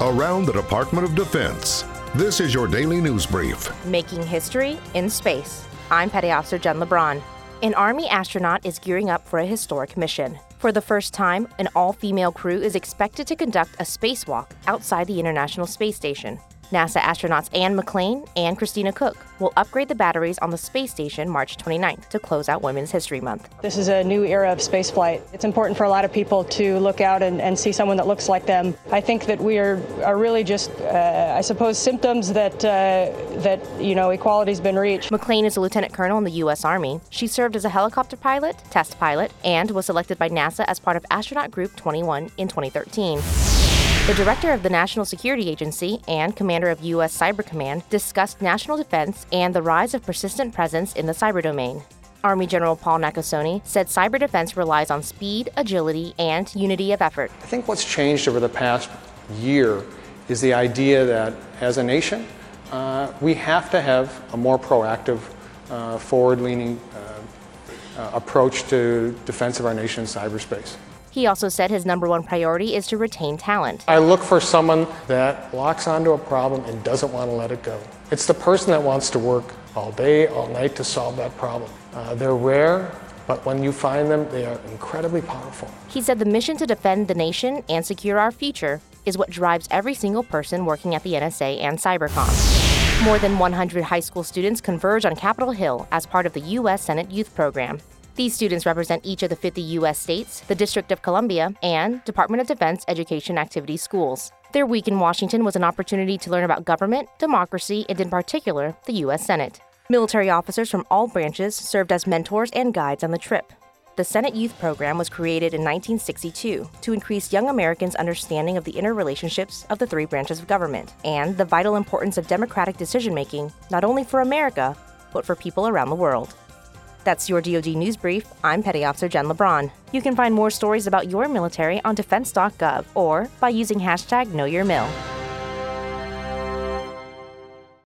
around the Department of Defense. This is your daily news brief. Making history in space. I'm Petty Officer Jen LeBron. An Army astronaut is gearing up for a historic mission. For the first time, an all female crew is expected to conduct a spacewalk outside the International Space Station. NASA astronauts Anne McClain and Christina Koch will upgrade the batteries on the space station March 29th to close out Women's History Month. This is a new era of spaceflight. It's important for a lot of people to look out and, and see someone that looks like them. I think that we are, are really just, uh, I suppose, symptoms that, uh, that, you know, equality's been reached. McClain is a lieutenant colonel in the U.S. Army. She served as a helicopter pilot, test pilot, and was selected by NASA as part of Astronaut Group 21 in 2013. The director of the National Security Agency and commander of U.S. Cyber Command discussed national defense and the rise of persistent presence in the cyber domain. Army General Paul Nakasone said cyber defense relies on speed, agility, and unity of effort. I think what's changed over the past year is the idea that as a nation, uh, we have to have a more proactive, uh, forward leaning uh, uh, approach to defense of our nation's cyberspace. He also said his number one priority is to retain talent. I look for someone that locks onto a problem and doesn't want to let it go. It's the person that wants to work all day, all night to solve that problem. Uh, they're rare, but when you find them, they are incredibly powerful. He said the mission to defend the nation and secure our future is what drives every single person working at the NSA and Cybercom. More than 100 high school students converge on Capitol Hill as part of the U.S. Senate Youth Program. These students represent each of the 50 U.S. states, the District of Columbia, and Department of Defense Education Activity Schools. Their week in Washington was an opportunity to learn about government, democracy, and in particular, the U.S. Senate. Military officers from all branches served as mentors and guides on the trip. The Senate Youth Program was created in 1962 to increase young Americans' understanding of the interrelationships of the three branches of government and the vital importance of democratic decision making, not only for America, but for people around the world. That's your DoD News Brief. I'm Petty Officer Jen LeBron. You can find more stories about your military on defense.gov or by using hashtag KnowYourMil.